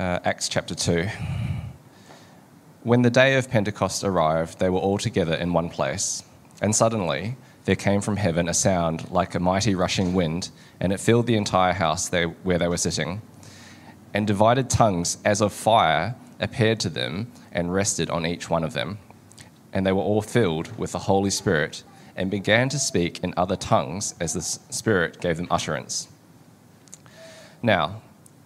uh, Acts chapter 2. When the day of Pentecost arrived, they were all together in one place. And suddenly there came from heaven a sound like a mighty rushing wind, and it filled the entire house they, where they were sitting. And divided tongues as of fire appeared to them and rested on each one of them. And they were all filled with the Holy Spirit and began to speak in other tongues as the Spirit gave them utterance. Now,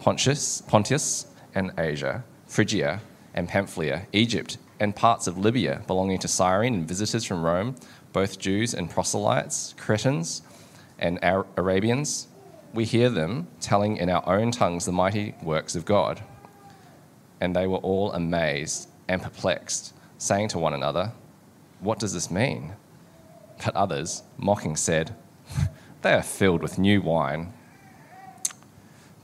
Pontus, Pontus and Asia, Phrygia and Pamphylia, Egypt and parts of Libya belonging to Cyrene, and visitors from Rome, both Jews and proselytes, Cretans and Arabians. We hear them telling in our own tongues the mighty works of God. And they were all amazed and perplexed, saying to one another, What does this mean? But others, mocking, said, They are filled with new wine.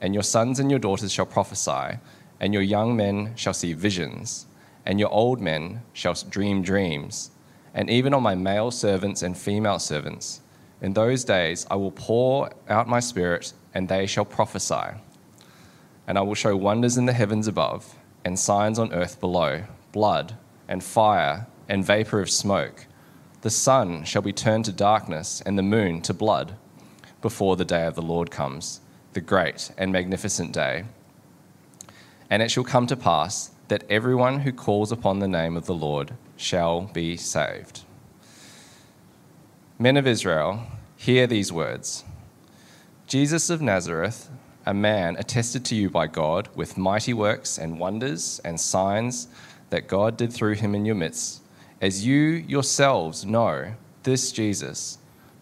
and your sons and your daughters shall prophesy, and your young men shall see visions, and your old men shall dream dreams, and even on my male servants and female servants. In those days I will pour out my spirit, and they shall prophesy. And I will show wonders in the heavens above, and signs on earth below blood, and fire, and vapor of smoke. The sun shall be turned to darkness, and the moon to blood, before the day of the Lord comes, the great and magnificent day. And it shall come to pass that everyone who calls upon the name of the Lord shall be saved. Men of Israel, hear these words Jesus of Nazareth, a man attested to you by God with mighty works and wonders and signs that God did through him in your midst, as you yourselves know, this Jesus,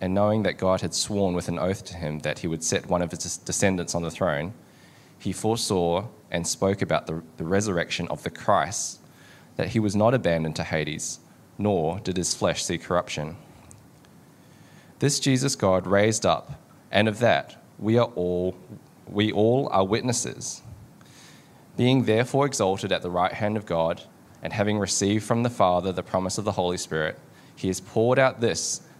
and knowing that God had sworn with an oath to him that he would set one of his descendants on the throne, he foresaw and spoke about the, the resurrection of the Christ, that he was not abandoned to Hades, nor did his flesh see corruption. This Jesus God raised up, and of that we are all we all are witnesses. Being therefore exalted at the right hand of God, and having received from the Father the promise of the Holy Spirit, he has poured out this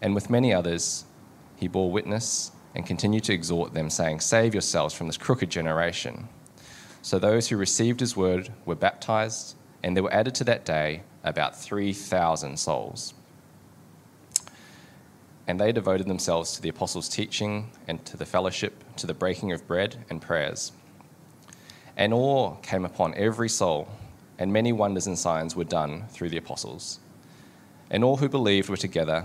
And with many others, he bore witness and continued to exhort them, saying, Save yourselves from this crooked generation. So those who received his word were baptized, and there were added to that day about 3,000 souls. And they devoted themselves to the apostles' teaching and to the fellowship, to the breaking of bread and prayers. And awe came upon every soul, and many wonders and signs were done through the apostles. And all who believed were together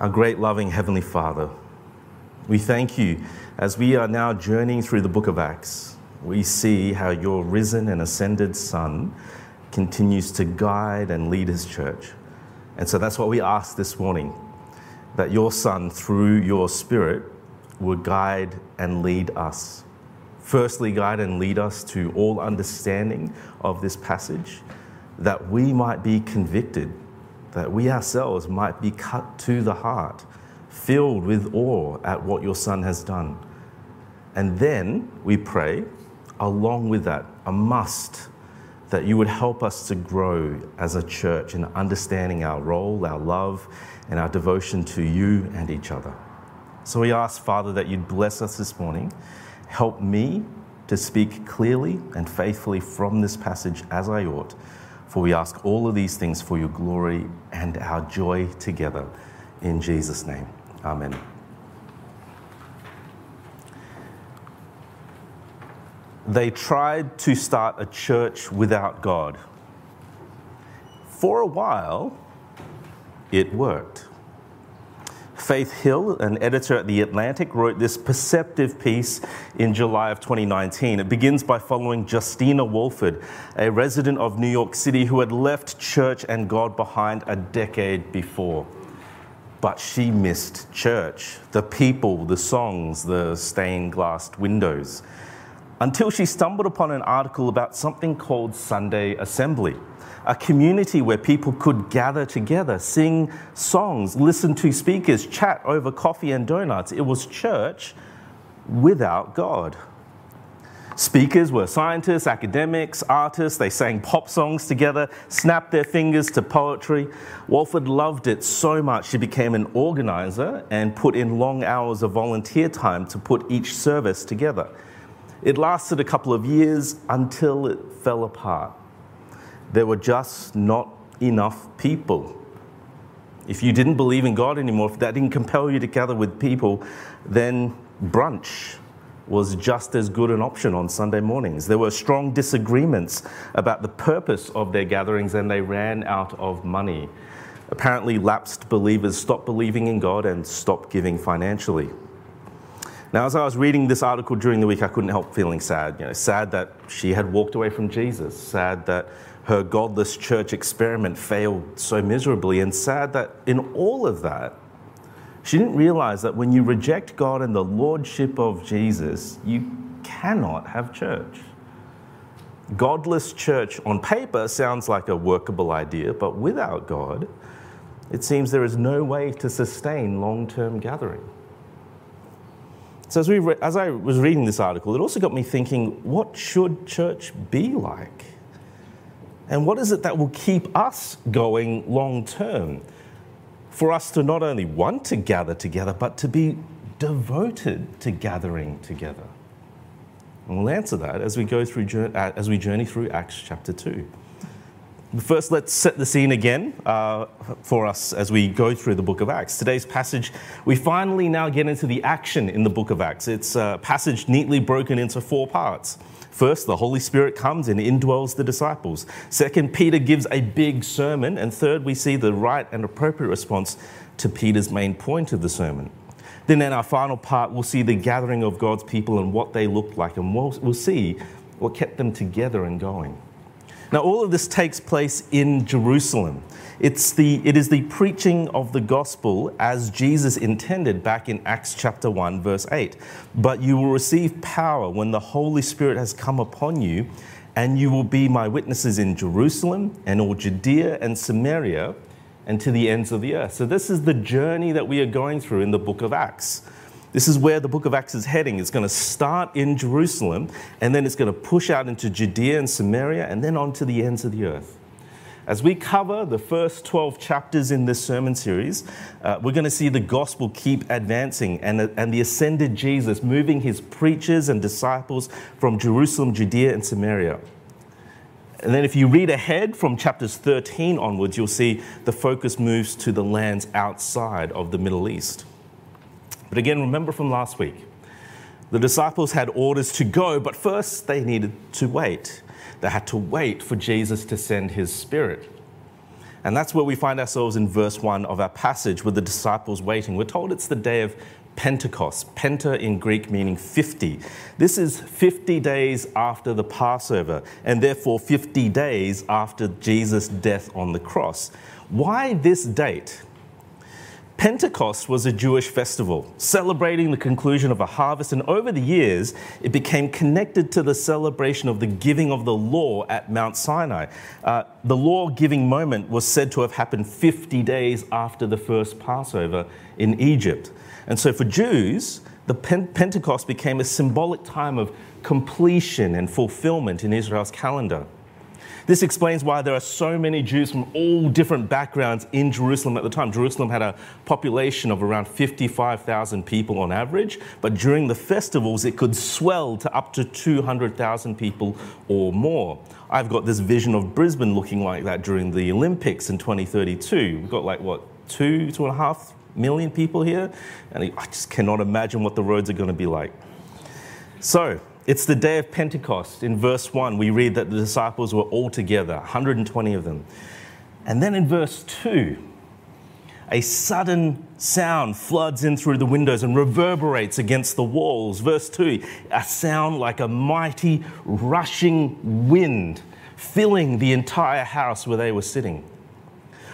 Our great, loving Heavenly Father, we thank you as we are now journeying through the book of Acts. We see how your risen and ascended Son continues to guide and lead his church. And so that's what we ask this morning that your Son, through your Spirit, would guide and lead us. Firstly, guide and lead us to all understanding of this passage, that we might be convicted, that we ourselves might be cut to the heart, filled with awe at what your Son has done. And then we pray, along with that, a must that you would help us to grow as a church in understanding our role, our love, and our devotion to you and each other. So we ask, Father, that you'd bless us this morning. Help me to speak clearly and faithfully from this passage as I ought. For we ask all of these things for your glory and our joy together. In Jesus' name, amen. they tried to start a church without God. For a while, it worked. Faith Hill, an editor at The Atlantic, wrote this perceptive piece in July of 2019. It begins by following Justina Walford, a resident of New York City who had left church and God behind a decade before. But she missed church, the people, the songs, the stained glass windows until she stumbled upon an article about something called Sunday Assembly, a community where people could gather together, sing songs, listen to speakers, chat over coffee and donuts. It was church without God. Speakers were scientists, academics, artists. They sang pop songs together, snapped their fingers to poetry. Walford loved it so much she became an organizer and put in long hours of volunteer time to put each service together. It lasted a couple of years until it fell apart. There were just not enough people. If you didn't believe in God anymore, if that didn't compel you to gather with people, then brunch was just as good an option on Sunday mornings. There were strong disagreements about the purpose of their gatherings, and they ran out of money. Apparently, lapsed believers stopped believing in God and stopped giving financially. Now, as I was reading this article during the week, I couldn't help feeling sad. You know, sad that she had walked away from Jesus, sad that her godless church experiment failed so miserably, and sad that in all of that, she didn't realize that when you reject God and the lordship of Jesus, you cannot have church. Godless church on paper sounds like a workable idea, but without God, it seems there is no way to sustain long term gathering. So, as, we re- as I was reading this article, it also got me thinking what should church be like? And what is it that will keep us going long term? For us to not only want to gather together, but to be devoted to gathering together. And we'll answer that as we go through, uh, as we journey through Acts chapter 2. First, let's set the scene again uh, for us as we go through the book of Acts. Today's passage, we finally now get into the action in the book of Acts. It's a passage neatly broken into four parts. First, the Holy Spirit comes and indwells the disciples. Second, Peter gives a big sermon. And third, we see the right and appropriate response to Peter's main point of the sermon. Then, in our final part, we'll see the gathering of God's people and what they looked like, and we'll, see what kept them together and going. Now, all of this takes place in Jerusalem. It's the, it is the preaching of the gospel as Jesus intended back in Acts chapter 1, verse 8. But you will receive power when the Holy Spirit has come upon you, and you will be my witnesses in Jerusalem and all Judea and Samaria and to the ends of the earth. So, this is the journey that we are going through in the book of Acts. This is where the book of Acts is heading. It's going to start in Jerusalem, and then it's going to push out into Judea and Samaria, and then on to the ends of the earth. As we cover the first 12 chapters in this sermon series, uh, we're going to see the gospel keep advancing and, and the ascended Jesus moving his preachers and disciples from Jerusalem, Judea, and Samaria. And then, if you read ahead from chapters 13 onwards, you'll see the focus moves to the lands outside of the Middle East. But again, remember from last week, the disciples had orders to go, but first they needed to wait. They had to wait for Jesus to send his spirit. And that's where we find ourselves in verse 1 of our passage with the disciples waiting. We're told it's the day of Pentecost, Penta in Greek meaning 50. This is 50 days after the Passover, and therefore 50 days after Jesus' death on the cross. Why this date? Pentecost was a Jewish festival celebrating the conclusion of a harvest, and over the years, it became connected to the celebration of the giving of the law at Mount Sinai. Uh, the law giving moment was said to have happened 50 days after the first Passover in Egypt. And so for Jews, the Pentecost became a symbolic time of completion and fulfillment in Israel's calendar. This explains why there are so many Jews from all different backgrounds in Jerusalem at the time. Jerusalem had a population of around 55,000 people on average, but during the festivals, it could swell to up to 200,000 people or more. I've got this vision of Brisbane looking like that during the Olympics in 2032. We've got like, what, two, two and a half million people here? And I just cannot imagine what the roads are going to be like. So, it's the day of Pentecost. In verse 1, we read that the disciples were all together, 120 of them. And then in verse 2, a sudden sound floods in through the windows and reverberates against the walls. Verse 2, a sound like a mighty rushing wind filling the entire house where they were sitting.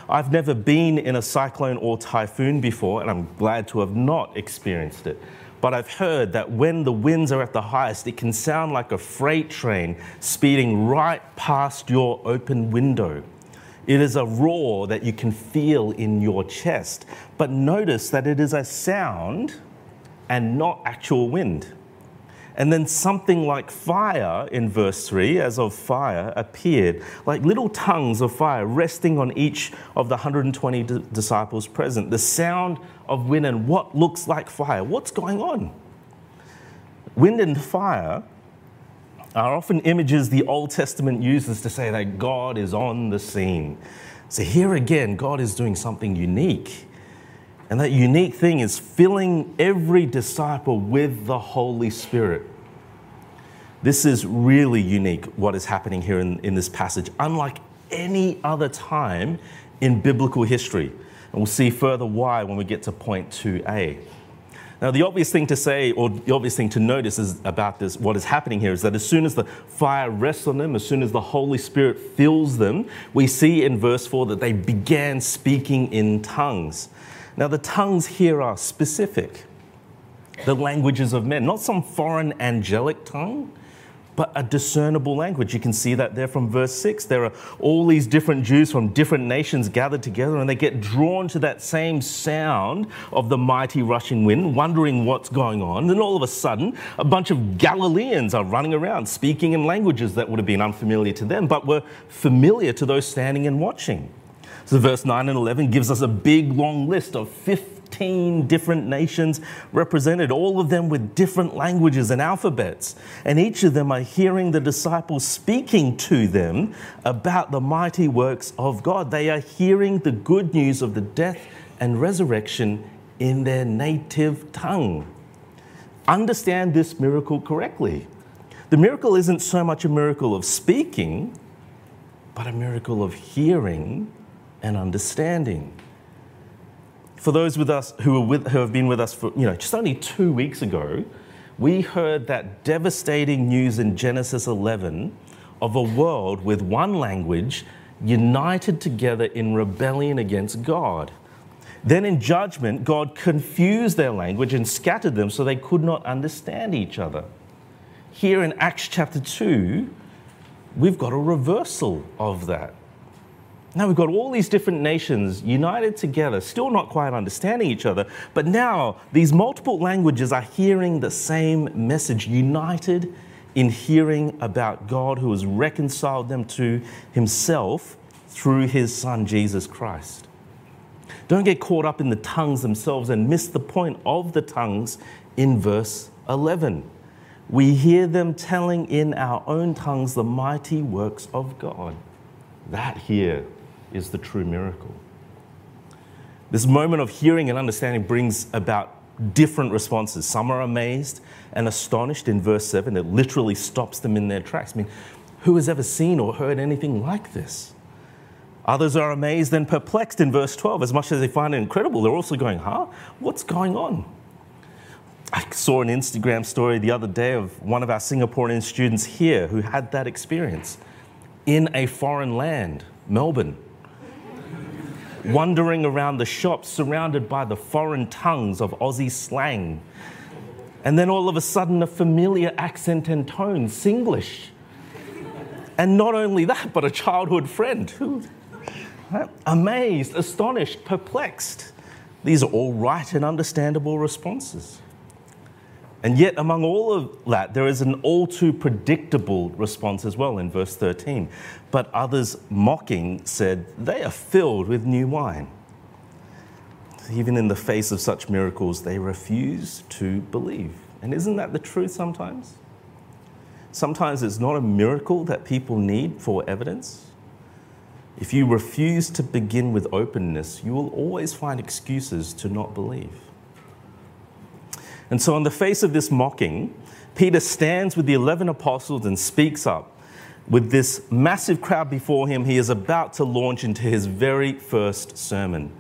I've never been in a cyclone or typhoon before, and I'm glad to have not experienced it but I've heard that when the winds are at the highest, it can sound like a freight train speeding right past your open window. It is a roar that you can feel in your chest. But notice that it is a sound and not actual wind. And then something like fire in verse 3, as of fire, appeared, like little tongues of fire resting on each of the 120 d- disciples present. The sound of wind and what looks like fire. What's going on? Wind and fire are often images the Old Testament uses to say that God is on the scene. So here again, God is doing something unique. And that unique thing is filling every disciple with the Holy Spirit. This is really unique, what is happening here in, in this passage, unlike any other time in biblical history. And we'll see further why when we get to point 2a. Now, the obvious thing to say, or the obvious thing to notice is about this, what is happening here is that as soon as the fire rests on them, as soon as the Holy Spirit fills them, we see in verse 4 that they began speaking in tongues. Now, the tongues here are specific the languages of men, not some foreign angelic tongue, but a discernible language. You can see that there from verse 6. There are all these different Jews from different nations gathered together, and they get drawn to that same sound of the mighty rushing wind, wondering what's going on. Then all of a sudden, a bunch of Galileans are running around speaking in languages that would have been unfamiliar to them, but were familiar to those standing and watching. So, verse 9 and 11 gives us a big long list of 15 different nations represented, all of them with different languages and alphabets. And each of them are hearing the disciples speaking to them about the mighty works of God. They are hearing the good news of the death and resurrection in their native tongue. Understand this miracle correctly. The miracle isn't so much a miracle of speaking, but a miracle of hearing and understanding. For those with us who, with, who have been with us for, you know, just only two weeks ago, we heard that devastating news in Genesis 11 of a world with one language united together in rebellion against God. Then in judgment, God confused their language and scattered them so they could not understand each other. Here in Acts chapter 2, we've got a reversal of that. Now we've got all these different nations united together, still not quite understanding each other, but now these multiple languages are hearing the same message, united in hearing about God who has reconciled them to himself through his son Jesus Christ. Don't get caught up in the tongues themselves and miss the point of the tongues in verse 11. We hear them telling in our own tongues the mighty works of God. That here is the true miracle. This moment of hearing and understanding brings about different responses. Some are amazed and astonished in verse 7. It literally stops them in their tracks. I mean, who has ever seen or heard anything like this? Others are amazed and perplexed in verse 12. As much as they find it incredible, they're also going, huh? What's going on? I saw an Instagram story the other day of one of our Singaporean students here who had that experience in a foreign land, Melbourne, wandering around the shops surrounded by the foreign tongues of Aussie slang. And then all of a sudden, a familiar accent and tone, Singlish. And not only that, but a childhood friend who Amazed, astonished, perplexed. These are all right and understandable responses. And yet, among all of that, there is an all too predictable response as well in verse 13. But others, mocking, said, They are filled with new wine. Even in the face of such miracles, they refuse to believe. And isn't that the truth sometimes? Sometimes it's not a miracle that people need for evidence. If you refuse to begin with openness, you will always find excuses to not believe. And so, in the face of this mocking, Peter stands with the 11 apostles and speaks up. With this massive crowd before him, he is about to launch into his very first sermon.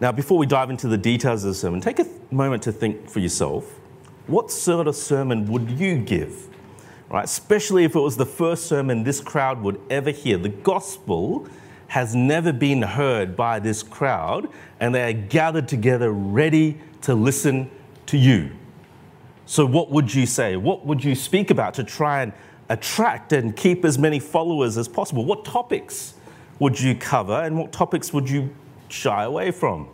Now, before we dive into the details of the sermon, take a moment to think for yourself what sort of sermon would you give? right? Especially if it was the first sermon this crowd would ever hear. The gospel has never been heard by this crowd, and they are gathered together ready to listen to you. So, what would you say? What would you speak about to try and attract and keep as many followers as possible? What topics would you cover, and what topics would you shy away from?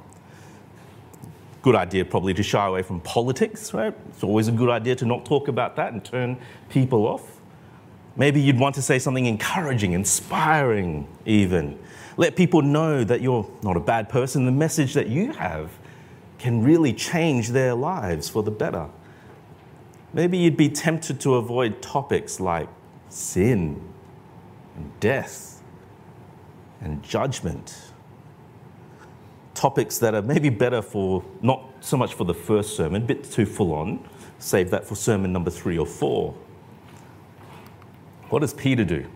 good idea probably to shy away from politics, right? It's always a good idea to not talk about that and turn people off. Maybe you'd want to say something encouraging, inspiring, even. Let people know that you're not a bad person. The message that you have can really change their lives for the better. Maybe you'd be tempted to avoid topics like sin and death and judgment topics that are maybe better for not so much for the first sermon, a bit too full on. Save that for sermon number three or four. What does Peter do?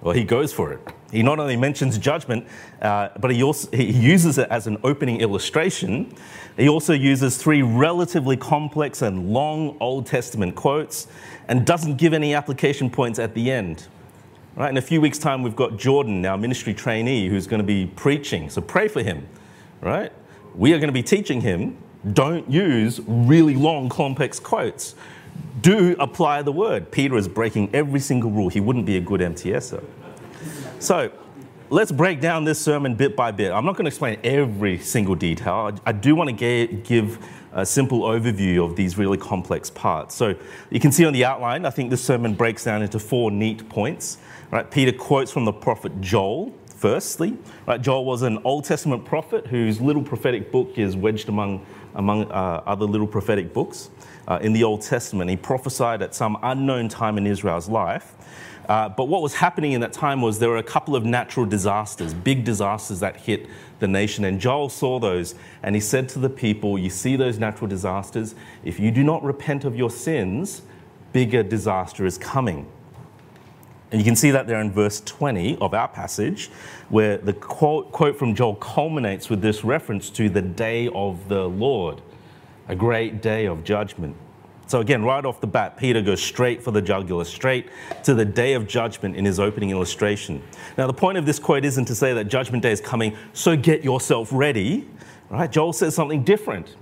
Well, he goes for it. He not only mentions judgment, uh, but he also he uses it as an opening illustration. He also uses three relatively complex and long Old Testament quotes and doesn't give any application points at the end. Right, in a few weeks' time, we've got Jordan, our ministry trainee, who's going to be preaching. So pray for him right? We are going to be teaching him don't use really long, complex quotes. Do apply the word. Peter is breaking every single rule. He wouldn't be a good MTSer. So let's break down this sermon bit by bit. I'm not going to explain every single detail. I do want to give a simple overview of these really complex parts. So you can see on the outline, I think this sermon breaks down into four neat points. Right? Peter quotes from the prophet Joel, Firstly, right, Joel was an Old Testament prophet whose little prophetic book is wedged among, among uh, other little prophetic books uh, in the Old Testament. He prophesied at some unknown time in Israel's life. Uh, but what was happening in that time was there were a couple of natural disasters, big disasters that hit the nation. And Joel saw those and he said to the people, You see those natural disasters? If you do not repent of your sins, bigger disaster is coming. And you can see that there in verse 20 of our passage, where the quote, quote, from Joel culminates with this reference to the day of the Lord, a great day of judgment. So, again, right off the bat, Peter goes straight for the jugular, straight to the day of judgment in his opening illustration. Now, the point of this quote isn't to say that judgment day is coming, so get yourself ready. Right? Joel says something different.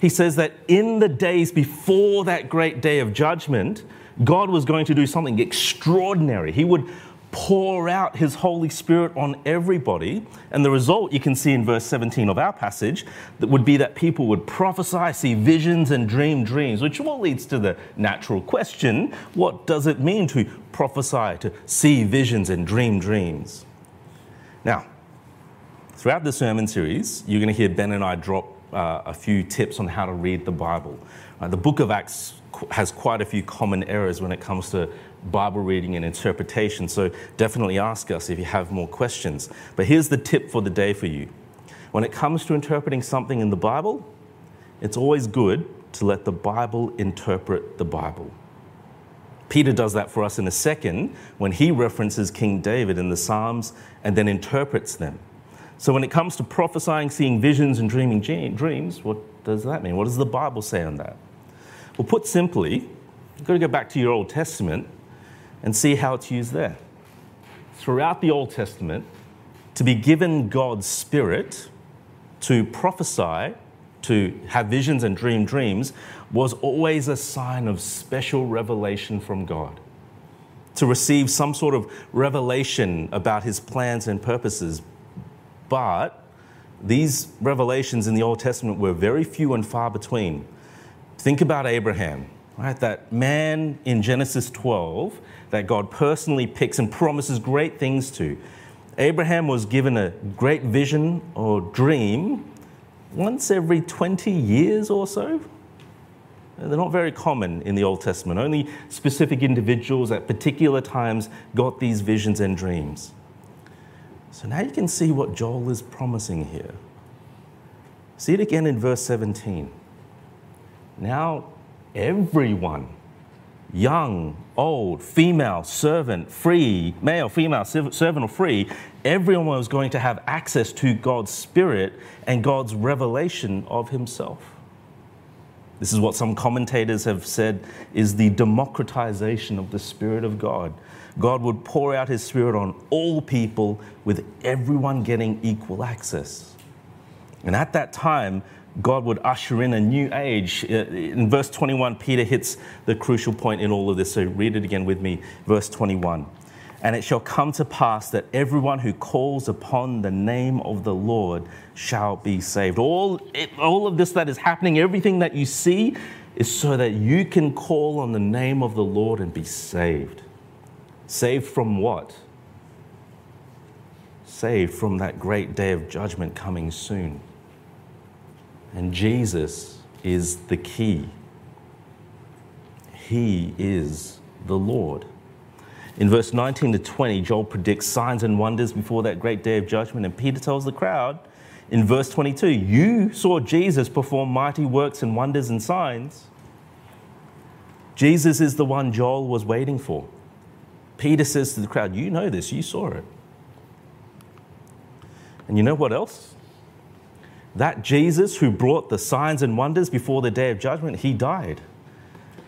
He says that in the days before that great day of judgment, God was going to do something extraordinary. He would pour out his Holy Spirit on everybody. And the result you can see in verse 17 of our passage that would be that people would prophesy, see visions, and dream dreams, which all leads to the natural question what does it mean to prophesy, to see visions, and dream dreams? Now, throughout the sermon series, you're going to hear Ben and I drop uh, a few tips on how to read the Bible. Uh, the book of Acts has quite a few common errors when it comes to Bible reading and interpretation. So definitely ask us if you have more questions. But here's the tip for the day for you. When it comes to interpreting something in the Bible, it's always good to let the Bible interpret the Bible. Peter does that for us in a second when he references King David in the Psalms and then interprets them. So when it comes to prophesying, seeing visions, and dreaming dreams, what does that mean? What does the Bible say on that? Well, put simply, you've got to go back to your Old Testament and see how it's used there. Throughout the Old Testament, to be given God's Spirit to prophesy, to have visions and dream dreams, was always a sign of special revelation from God. To receive some sort of revelation about his plans and purposes. But these revelations in the Old Testament were very few and far between. Think about Abraham, right? That man in Genesis 12 that God personally picks and promises great things to. Abraham was given a great vision or dream once every 20 years or so. They're not very common in the Old Testament. Only specific individuals at particular times got these visions and dreams. So now you can see what Joel is promising here. See it again in verse 17. Now, everyone young, old, female, servant, free, male, female, servant, or free, everyone was going to have access to God's Spirit and God's revelation of Himself. This is what some commentators have said is the democratization of the Spirit of God. God would pour out His Spirit on all people, with everyone getting equal access. And at that time, God would usher in a new age. Uh, in verse 21, Peter hits the crucial point in all of this. So read it again with me. Verse 21. And it shall come to pass that everyone who calls upon the name of the Lord shall be saved. All, all of this that is happening, everything that you see, is so that you can call on the name of the Lord and be saved. Saved from what? Saved from that great day of judgment coming soon. And Jesus is the key. He is the Lord. In verse 19 to 20, Joel predicts signs and wonders before that great day of judgment. And Peter tells the crowd in verse 22 You saw Jesus perform mighty works and wonders and signs. Jesus is the one Joel was waiting for. Peter says to the crowd, You know this, you saw it. And you know what else? That Jesus who brought the signs and wonders before the day of judgment, he died.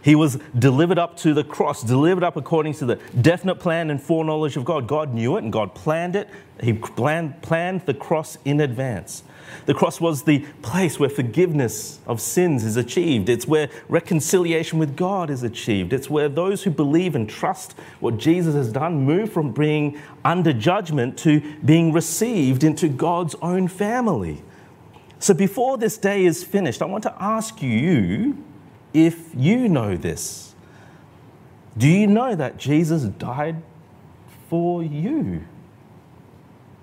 He was delivered up to the cross, delivered up according to the definite plan and foreknowledge of God. God knew it and God planned it. He planned, planned the cross in advance. The cross was the place where forgiveness of sins is achieved. It's where reconciliation with God is achieved. It's where those who believe and trust what Jesus has done move from being under judgment to being received into God's own family. So before this day is finished, I want to ask you if you know this. Do you know that Jesus died for you?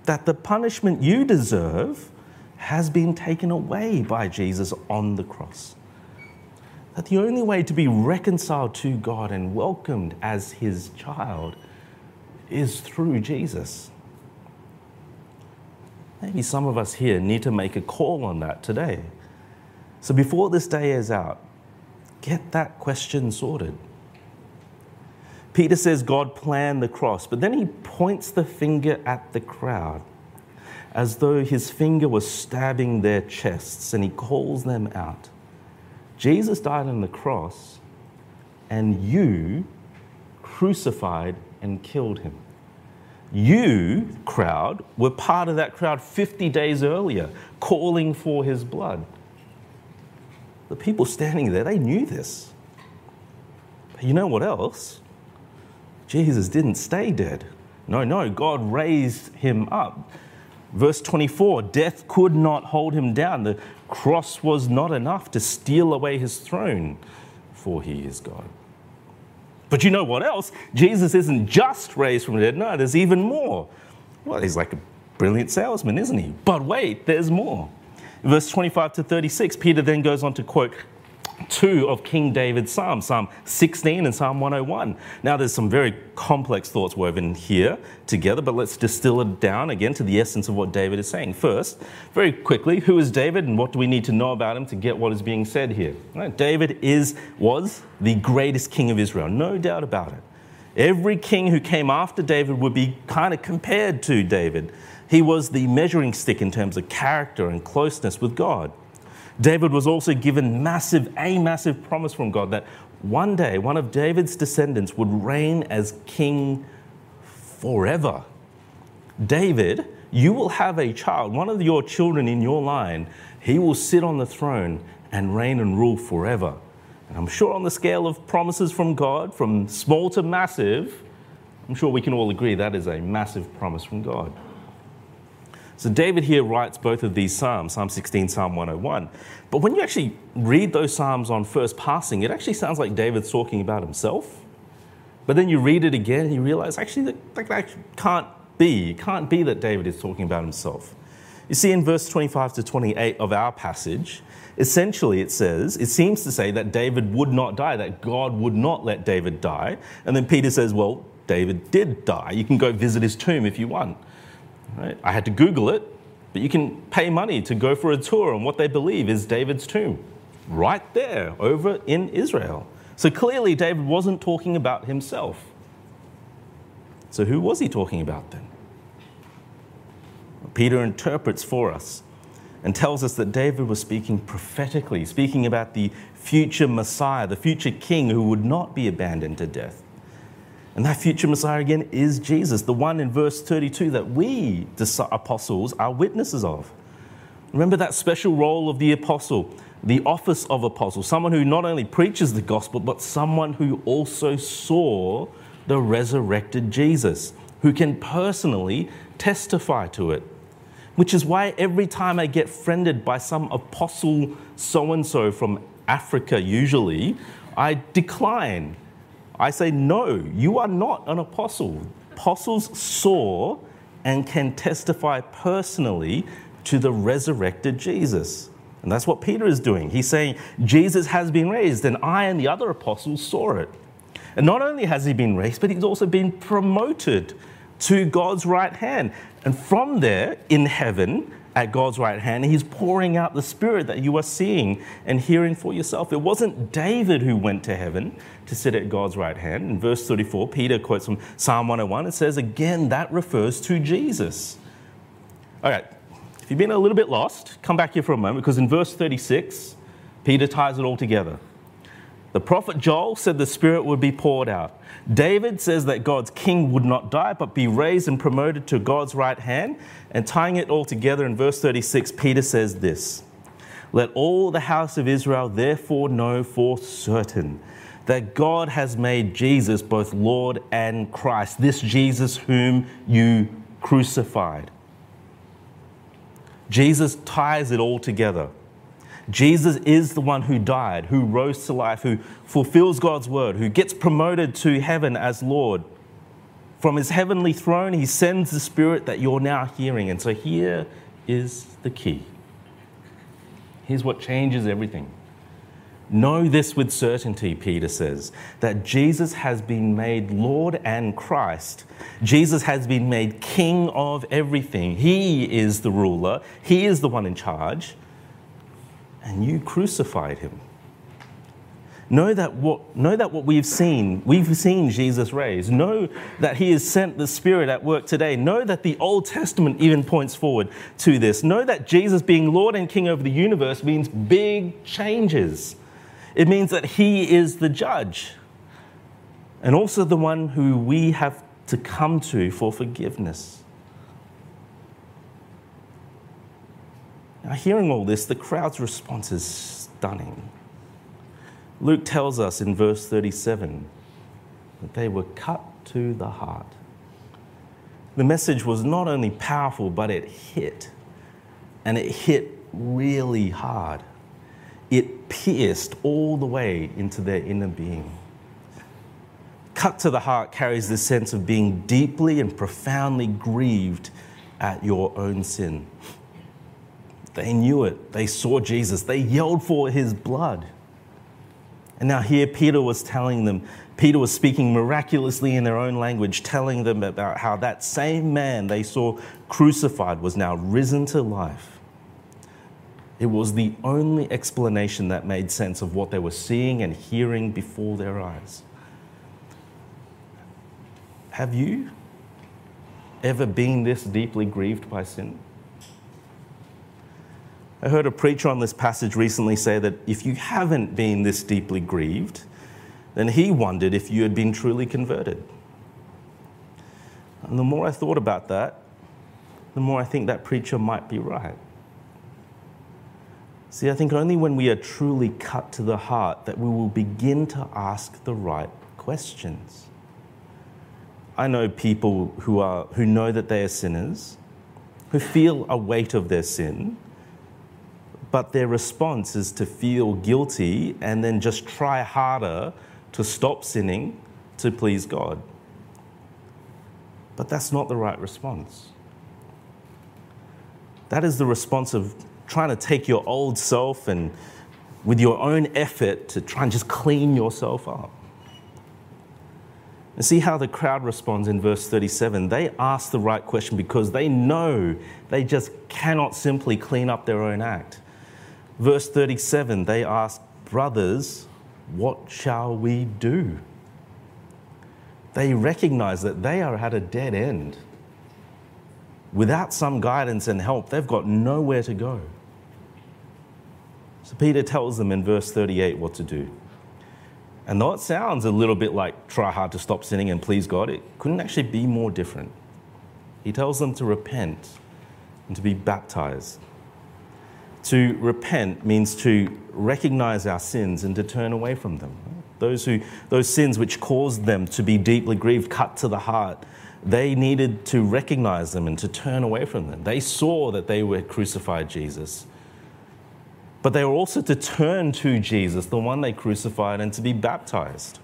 that the punishment you deserve has been taken away by Jesus on the cross. That the only way to be reconciled to God and welcomed as his child is through Jesus. Maybe some of us here need to make a call on that today. So before this day is out, get that question sorted. Peter says God planned the cross, but then he points the finger at the crowd as though his finger was stabbing their chests and he calls them out. Jesus died on the cross, and you crucified and killed him. You, crowd, were part of that crowd 50 days earlier, calling for his blood. The people standing there, they knew this. But you know what else? Jesus didn't stay dead. No, no, God raised him up. Verse 24 death could not hold him down. The cross was not enough to steal away his throne, for he is God. But you know what else? Jesus isn't just raised from the dead. No, there's even more. Well, he's like a brilliant salesman, isn't he? But wait, there's more. Verse 25 to 36, Peter then goes on to quote two of King David's Psalms, Psalm 16 and Psalm 101. Now, there's some very complex thoughts woven here together, but let's distill it down again to the essence of what David is saying. First, very quickly, who is David and what do we need to know about him to get what is being said here? Right? David is, was the greatest king of Israel, no doubt about it. Every king who came after David would be kind of compared to David. He was the measuring stick in terms of character and closeness with God. David was also given massive, a massive promise from God that one day one of David's descendants would reign as king forever. David, you will have a child, one of your children in your line, he will sit on the throne and reign and rule forever. And I'm sure on the scale of promises from God, from small to massive, I'm sure we can all agree that is a massive promise from God. So David here writes both of these Psalms, Psalm 16, Psalm 101. But when you actually read those Psalms on first passing, it actually sounds like David's talking about himself. But then you read it again and you realize actually that, that can't be. It can't be that David is talking about himself. You see, in verse 25 to 28 of our passage, essentially it says, it seems to say that David would not die, that God would not let David die. And then Peter says, well, David did die. You can go visit his tomb if you want. Right? I had to Google it, but you can pay money to go for a tour on what they believe is David's tomb, right there over in Israel. So clearly, David wasn't talking about himself. So, who was he talking about then? Peter interprets for us and tells us that David was speaking prophetically, speaking about the future Messiah, the future king who would not be abandoned to death. And that future Messiah again is Jesus, the one in verse 32 that we, apostles, are witnesses of. Remember that special role of the apostle, the office of apostle, someone who not only preaches the gospel, but someone who also saw the resurrected Jesus, who can personally testify to it. Which is why every time I get friended by some apostle so and so from Africa, usually, I decline I say, no, you are not an apostle. Apostles saw and can testify personally to the resurrected Jesus. And that's what Peter is doing. He's saying, Jesus has been raised, and I and the other apostles saw it. And not only has he been raised, but he's also been promoted to God's right hand. And from there, in heaven, at God's right hand. He's pouring out the Spirit that you are seeing and hearing for yourself. It wasn't David who went to heaven to sit at God's right hand. In verse 34, Peter quotes from Psalm 101. It says, again, that refers to Jesus. All right, if you've been a little bit lost, come back here for a moment because in verse 36, Peter ties it all together. The prophet Joel said the Spirit would be poured out. David says that God's king would not die, but be raised and promoted to God's right hand. And tying it all together in verse 36, Peter says this Let all the house of Israel therefore know for certain that God has made Jesus both Lord and Christ, this Jesus whom you crucified. Jesus ties it all together. Jesus is the one who died, who rose to life, who fulfills God's word, who gets promoted to heaven as Lord. From his heavenly throne, he sends the Spirit that you're now hearing. And so here is the key. Here's what changes everything. Know this with certainty, Peter says, that Jesus has been made Lord and Christ. Jesus has been made King of everything. He is the ruler, He is the one in charge, and you crucified Him. Know that what, know that what we've seen, we've seen Jesus raised. Know that He has sent the Spirit at work today. Know that the Old Testament even points forward to this. Know that Jesus being Lord and King over the universe means big changes. It means that He is the judge and also the one who we have to come to for forgiveness. Now, hearing all this, the crowd's response is stunning. Luke tells us in verse 37 that they were cut to the heart. The message was not only powerful, but it hit. And it hit really hard it pierced all the way into their inner being. Cut to the heart carries the sense of being deeply and profoundly grieved at your own sin. They knew it. They saw Jesus. They yelled for his blood. And now, here, Peter was telling them, Peter was speaking miraculously in their own language, telling them about how that same man they saw crucified was now risen to life. It was the only explanation that made sense of what they were seeing and hearing before their eyes. Have you ever been this deeply grieved by sin? I heard a preacher on this passage recently say that if you haven't been this deeply grieved, then he wondered if you had been truly converted. And the more I thought about that, the more I think that preacher might be right. See, I think only when we are truly cut to the heart that we will begin to ask the right questions. I know people who, are, who know that they are sinners, who feel a weight of their sin, but their response is to feel guilty and then just try harder to stop sinning to please God. But that's not the right response. That is the response of trying to take your old self and with your own effort to try and just clean yourself up. And see how the crowd responds in verse 37. They ask the right question because they know they just cannot simply clean up their own act. Verse 37, they ask, Brothers, what shall we do? They recognize that they are at a dead end. Without some guidance and help, they've got nowhere to go. So Peter tells them in verse 38 what to do. And though it sounds a little bit like try hard to stop sinning and please God, it couldn't actually be more different. He tells them to repent and to be baptized. To repent means to recognize our sins and to turn away from them. Those, who, those sins which caused them to be deeply grieved, cut to the heart, they needed to recognize them and to turn away from them. They saw that they were crucified Jesus but they were also to turn to Jesus, the one they crucified, and to be baptized.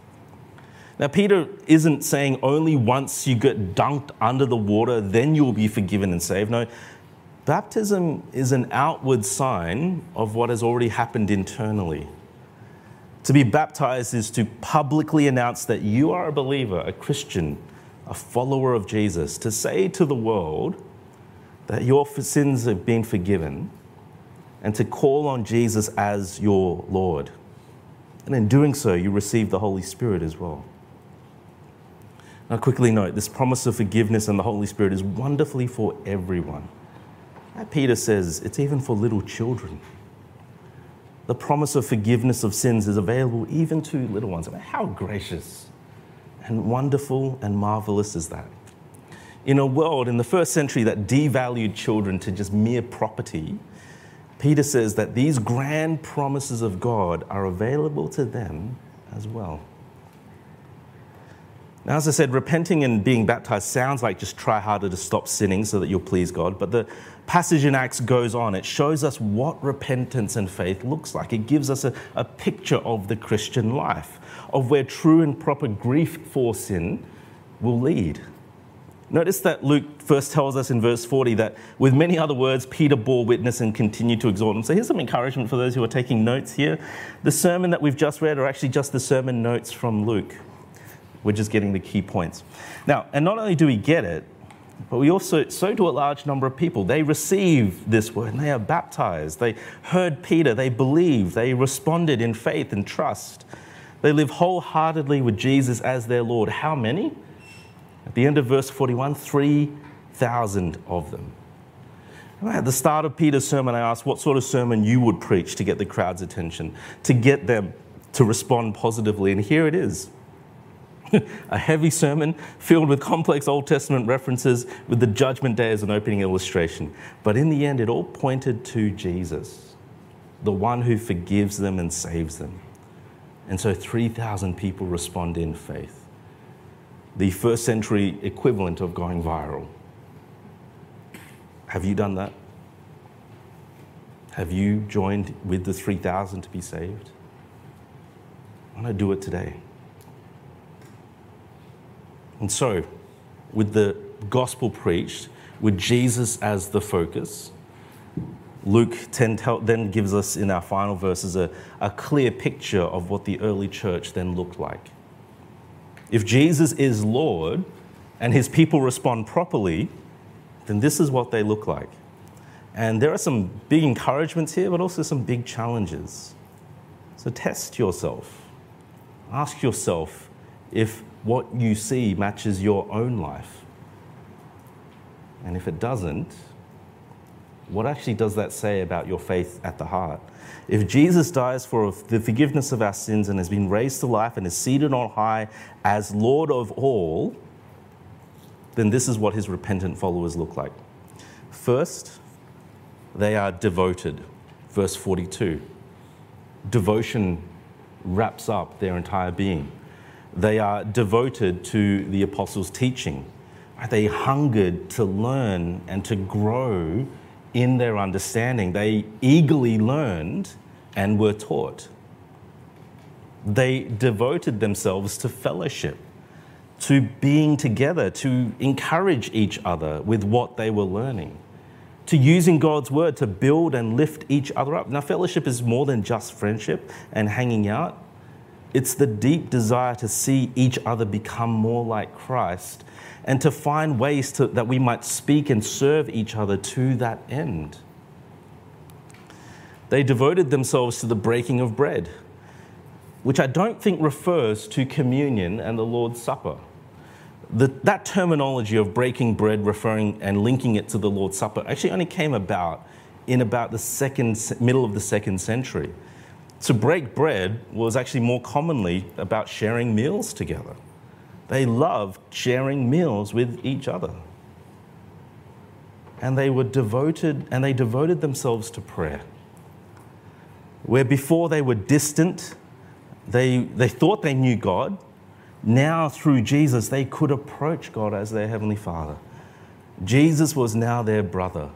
Now, Peter isn't saying only once you get dunked under the water, then you'll be forgiven and saved. No, baptism is an outward sign of what has already happened internally. To be baptized is to publicly announce that you are a believer, a Christian, a follower of Jesus, to say to the world that your sins have been forgiven and to call on Jesus as your Lord. And in doing so, you receive the Holy Spirit as well. Now, quickly note this promise of forgiveness and the Holy Spirit is wonderfully for everyone. Peter says it's even for little children. The promise of forgiveness of sins is available even to little ones. I mean, how gracious and wonderful and marvelous is that? In a world in the first century that devalued children to just mere property, Peter says that these grand promises of God are available to them as well. Now, as I said, repenting and being baptized sounds like just try harder to stop sinning so that you'll please God. But the passage in Acts goes on. It shows us what repentance and faith looks like. It gives us a, a picture of the Christian life, of where true and proper grief for sin will lead. Notice that Luke first tells us in verse 40 that with many other words, Peter bore witness and continued to exhort them. So here's some encouragement for those who are taking notes here. The sermon that we've just read are actually just the sermon notes from Luke. We're just getting the key points. Now, and not only do we get it, but we also, so do a large number of people. They receive this word and they are baptized. They heard Peter, they believed, they responded in faith and trust. They live wholeheartedly with Jesus as their Lord. How many? At the end of verse 41, 3,000 of them. At the start of Peter's sermon, I asked what sort of sermon you would preach to get the crowd's attention, to get them to respond positively. And here it is a heavy sermon filled with complex Old Testament references with the judgment day as an opening illustration. But in the end, it all pointed to Jesus, the one who forgives them and saves them. And so 3,000 people respond in faith. The first century equivalent of going viral. Have you done that? Have you joined with the 3,000 to be saved? I want to do it today. And so, with the gospel preached, with Jesus as the focus, Luke 10 then gives us in our final verses a, a clear picture of what the early church then looked like. If Jesus is Lord and his people respond properly, then this is what they look like. And there are some big encouragements here, but also some big challenges. So test yourself. Ask yourself if what you see matches your own life. And if it doesn't, what actually does that say about your faith at the heart? If Jesus dies for the forgiveness of our sins and has been raised to life and is seated on high as Lord of all, then this is what his repentant followers look like. First, they are devoted. Verse 42. Devotion wraps up their entire being. They are devoted to the apostles' teaching. They hungered to learn and to grow in their understanding. They eagerly learned and were taught. They devoted themselves to fellowship, to being together, to encourage each other with what they were learning, to using God's word to build and lift each other up. Now, fellowship is more than just friendship and hanging out. It's the deep desire to see each other become more like Christ and to find ways to, that we might speak and serve each other to that end. They devoted themselves to the breaking of bread, which I don't think refers to communion and the Lord's Supper. The, that terminology of breaking bread, referring and linking it to the Lord's Supper, actually only came about in about the second, middle of the second century. To break bread was actually more commonly about sharing meals together. They loved sharing meals with each other. And they were devoted, and they devoted themselves to prayer. Where before they were distant, they, they thought they knew God. Now, through Jesus, they could approach God as their Heavenly Father. Jesus was now their brother.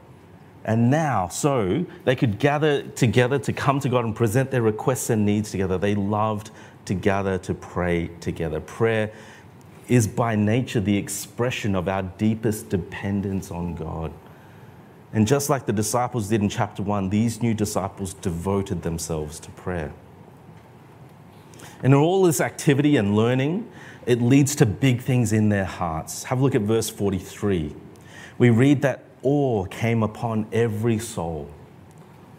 And now, so they could gather together to come to God and present their requests and needs together. They loved to gather to pray together. Prayer is by nature the expression of our deepest dependence on God. And just like the disciples did in chapter 1, these new disciples devoted themselves to prayer. And in all this activity and learning, it leads to big things in their hearts. Have a look at verse 43. We read that awe came upon every soul.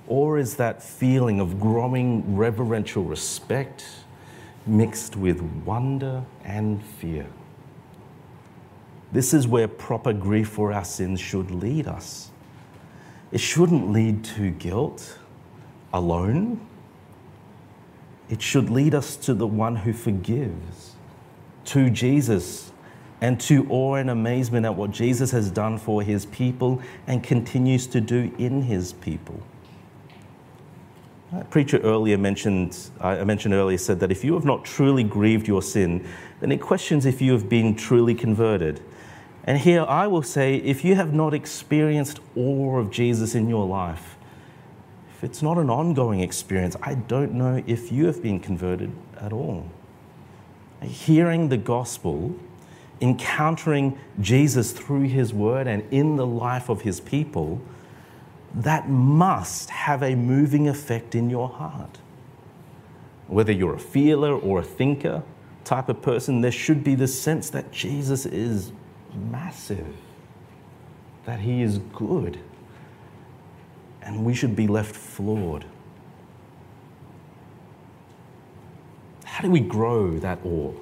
Awe is that feeling of growing reverential respect mixed with wonder and fear. This is where proper grief for our sins should lead us. It shouldn't lead to guilt alone. It should lead us to the one who forgives, to Jesus, and to awe and amazement at what Jesus has done for his people and continues to do in his people. A preacher earlier mentioned, I mentioned earlier, said that if you have not truly grieved your sin, then it questions if you have been truly converted. And here I will say if you have not experienced awe of Jesus in your life, if it's not an ongoing experience, I don't know if you have been converted at all. Hearing the gospel encountering Jesus through his word and in the life of his people, that must have a moving effect in your heart. Whether you're a feeler or a thinker type of person, there should be this sense that Jesus is massive, that he is good, and we should be left floored. How do we grow that awe?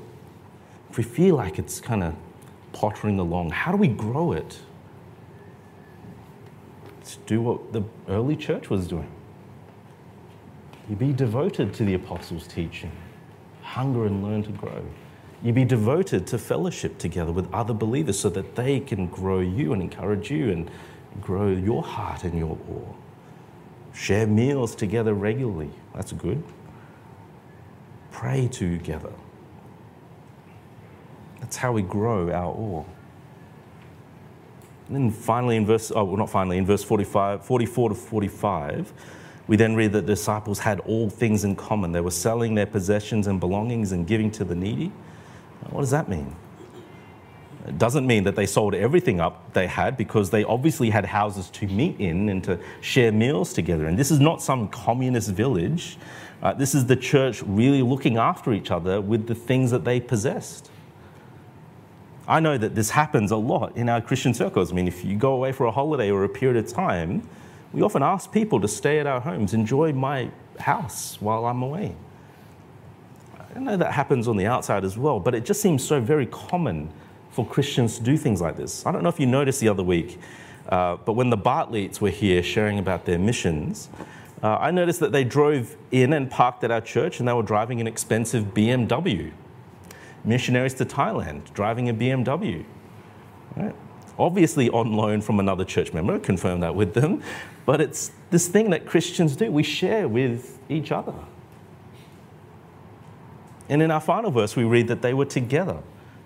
If we feel like it's kind of pottering along, how do we grow it? Let's do what the early church was doing. You be devoted to the apostles' teaching, hunger and learn to grow. You be devoted to fellowship together with other believers so that they can grow you and encourage you and grow your heart and your awe. Share meals together regularly. That's good. Pray together. That's how we grow our awe. And then finally, in verse, oh, well, not finally, in verse 45, 44 to 45, we then read that the disciples had all things in common. They were selling their possessions and belongings and giving to the needy. What does that mean? It doesn't mean that they sold everything up they had because they obviously had houses to meet in and to share meals together. And this is not some communist village. Uh, this is the church really looking after each other with the things that they possessed. I know that this happens a lot in our Christian circles. I mean, if you go away for a holiday or a period of time, we often ask people to stay at our homes, enjoy my house while I'm away. I know that happens on the outside as well, but it just seems so very common for Christians to do things like this. I don't know if you noticed the other week, uh, but when the Bartleys were here sharing about their missions, uh, I noticed that they drove in and parked at our church and they were driving an expensive BMW. Missionaries to Thailand, driving a BMW. Right? Obviously on loan from another church member, confirm that with them, but it's this thing that Christians do. We share with each other. And in our final verse, we read that they were together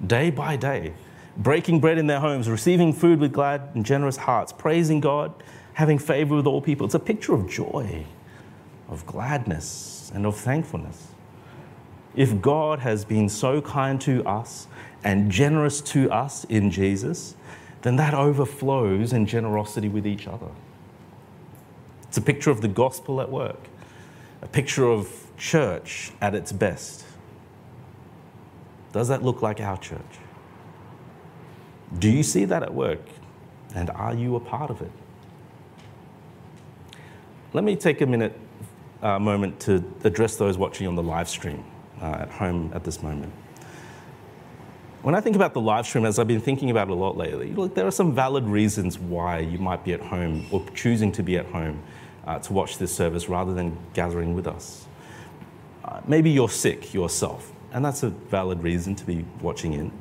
day by day, breaking bread in their homes, receiving food with glad and generous hearts, praising God, having favor with all people. It's a picture of joy, of gladness, and of thankfulness. If God has been so kind to us and generous to us in Jesus, then that overflows in generosity with each other. It's a picture of the gospel at work, a picture of church at its best. Does that look like our church? Do you see that at work? And are you a part of it? Let me take a minute, uh, moment to address those watching on the live stream uh, at home at this moment. When I think about the live stream, as I've been thinking about it a lot lately, look, there are some valid reasons why you might be at home or choosing to be at home uh, to watch this service rather than gathering with us. Uh, maybe you're sick yourself and that's a valid reason to be watching in.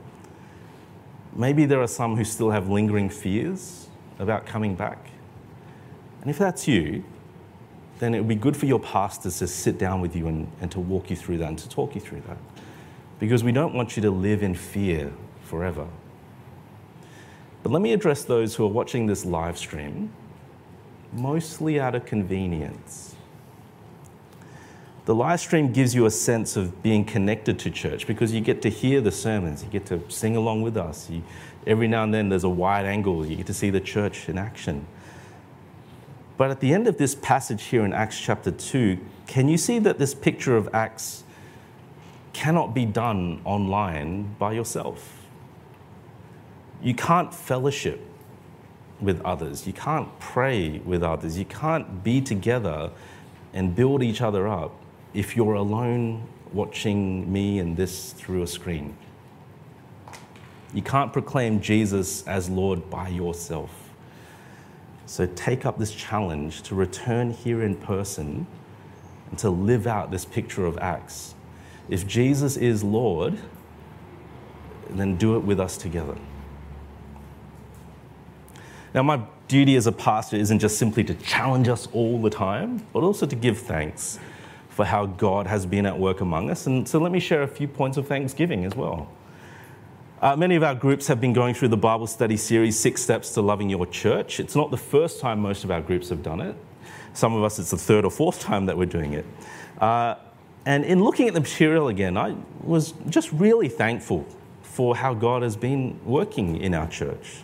Maybe there are some who still have lingering fears about coming back. And if that's you, then it would be good for your pastors to sit down with you and, and to walk you through that and to talk you through that. Because we don't want you to live in fear forever. But let me address those who are watching this live stream mostly out of convenience the live stream gives you a sense of being connected to church because you get to hear the sermons, you get to sing along with us. You, every now and then there's a wide angle, you get to see the church in action. But at the end of this passage here in Acts chapter 2, can you see that this picture of Acts cannot be done online by yourself? You can't fellowship with others, you can't pray with others, you can't be together and build each other up if you're alone watching me and this through a screen. You can't proclaim Jesus as Lord by yourself. So take up this challenge to return here in person and to live out this picture of Acts. If Jesus is Lord, then do it with us together. Now, my duty as a pastor isn't just simply to challenge us all the time, but also to give thanks for how God has been at work among us. And so let me share a few points of thanksgiving as well. Uh, many of our groups have been going through the Bible study series, Six Steps to Loving Your Church. It's not the first time most of our groups have done it. Some of us, it's the third or fourth time that we're doing it. Uh, and in looking at the material again, I was just really thankful for how God has been working in our church.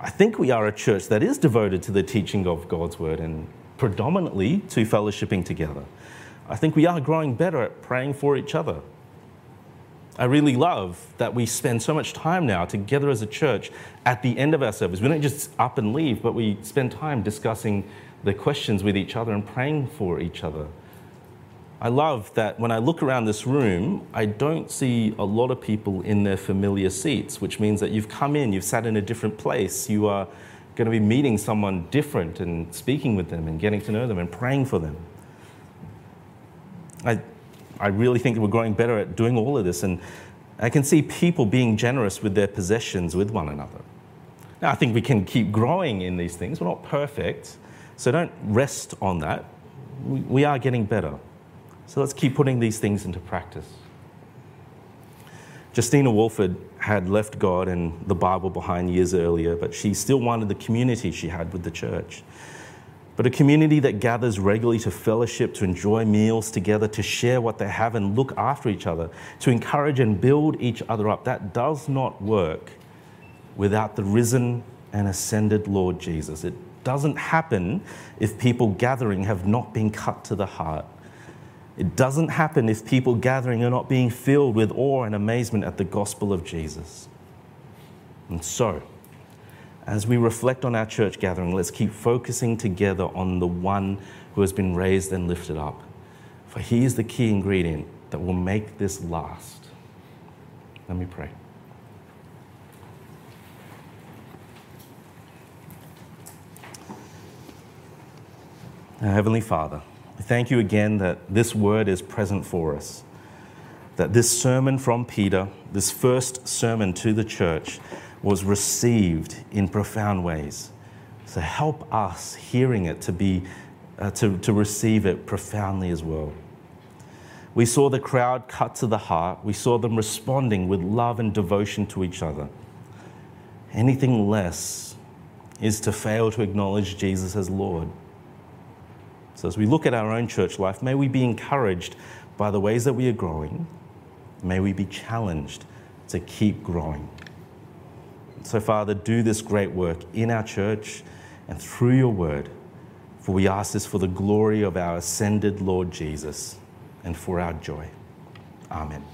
I think we are a church that is devoted to the teaching of God's word and predominantly to fellowshipping together. I think we are growing better at praying for each other. I really love that we spend so much time now together as a church at the end of our service. We don't just up and leave, but we spend time discussing the questions with each other and praying for each other. I love that when I look around this room, I don't see a lot of people in their familiar seats, which means that you've come in, you've sat in a different place, you are going to be meeting someone different and speaking with them and getting to know them and praying for them. I, I really think we're growing better at doing all of this, and I can see people being generous with their possessions with one another. Now, I think we can keep growing in these things. We're not perfect, so don't rest on that. We, are getting better. So let's keep putting these things into practice. Justina Wolford had left God and the Bible behind years earlier, but she still wanted the community she had with the church. But a community that gathers regularly to fellowship, to enjoy meals together, to share what they have and look after each other, to encourage and build each other up, that does not work without the risen and ascended Lord Jesus. It doesn't happen if people gathering have not been cut to the heart it doesn't happen if people gathering are not being filled with awe and amazement at the gospel of Jesus. And so, as we reflect on our church gathering, let's keep focusing together on the one who has been raised and lifted up. For he is the key ingredient that will make this last. Let me pray. Our Heavenly Father, thank you again that this word is present for us. That this sermon from Peter, this first sermon to the church, was received in profound ways. So help us hearing it to be uh, to, to receive it profoundly as well. We saw the crowd cut to the heart. We saw them responding with love and devotion to each other. Anything less is to fail to acknowledge Jesus as Lord. So, as we look at our own church life, may we be encouraged by the ways that we are growing. May we be challenged to keep growing. So, Father, do this great work in our church and through your word. For we ask this for the glory of our ascended Lord Jesus and for our joy. Amen.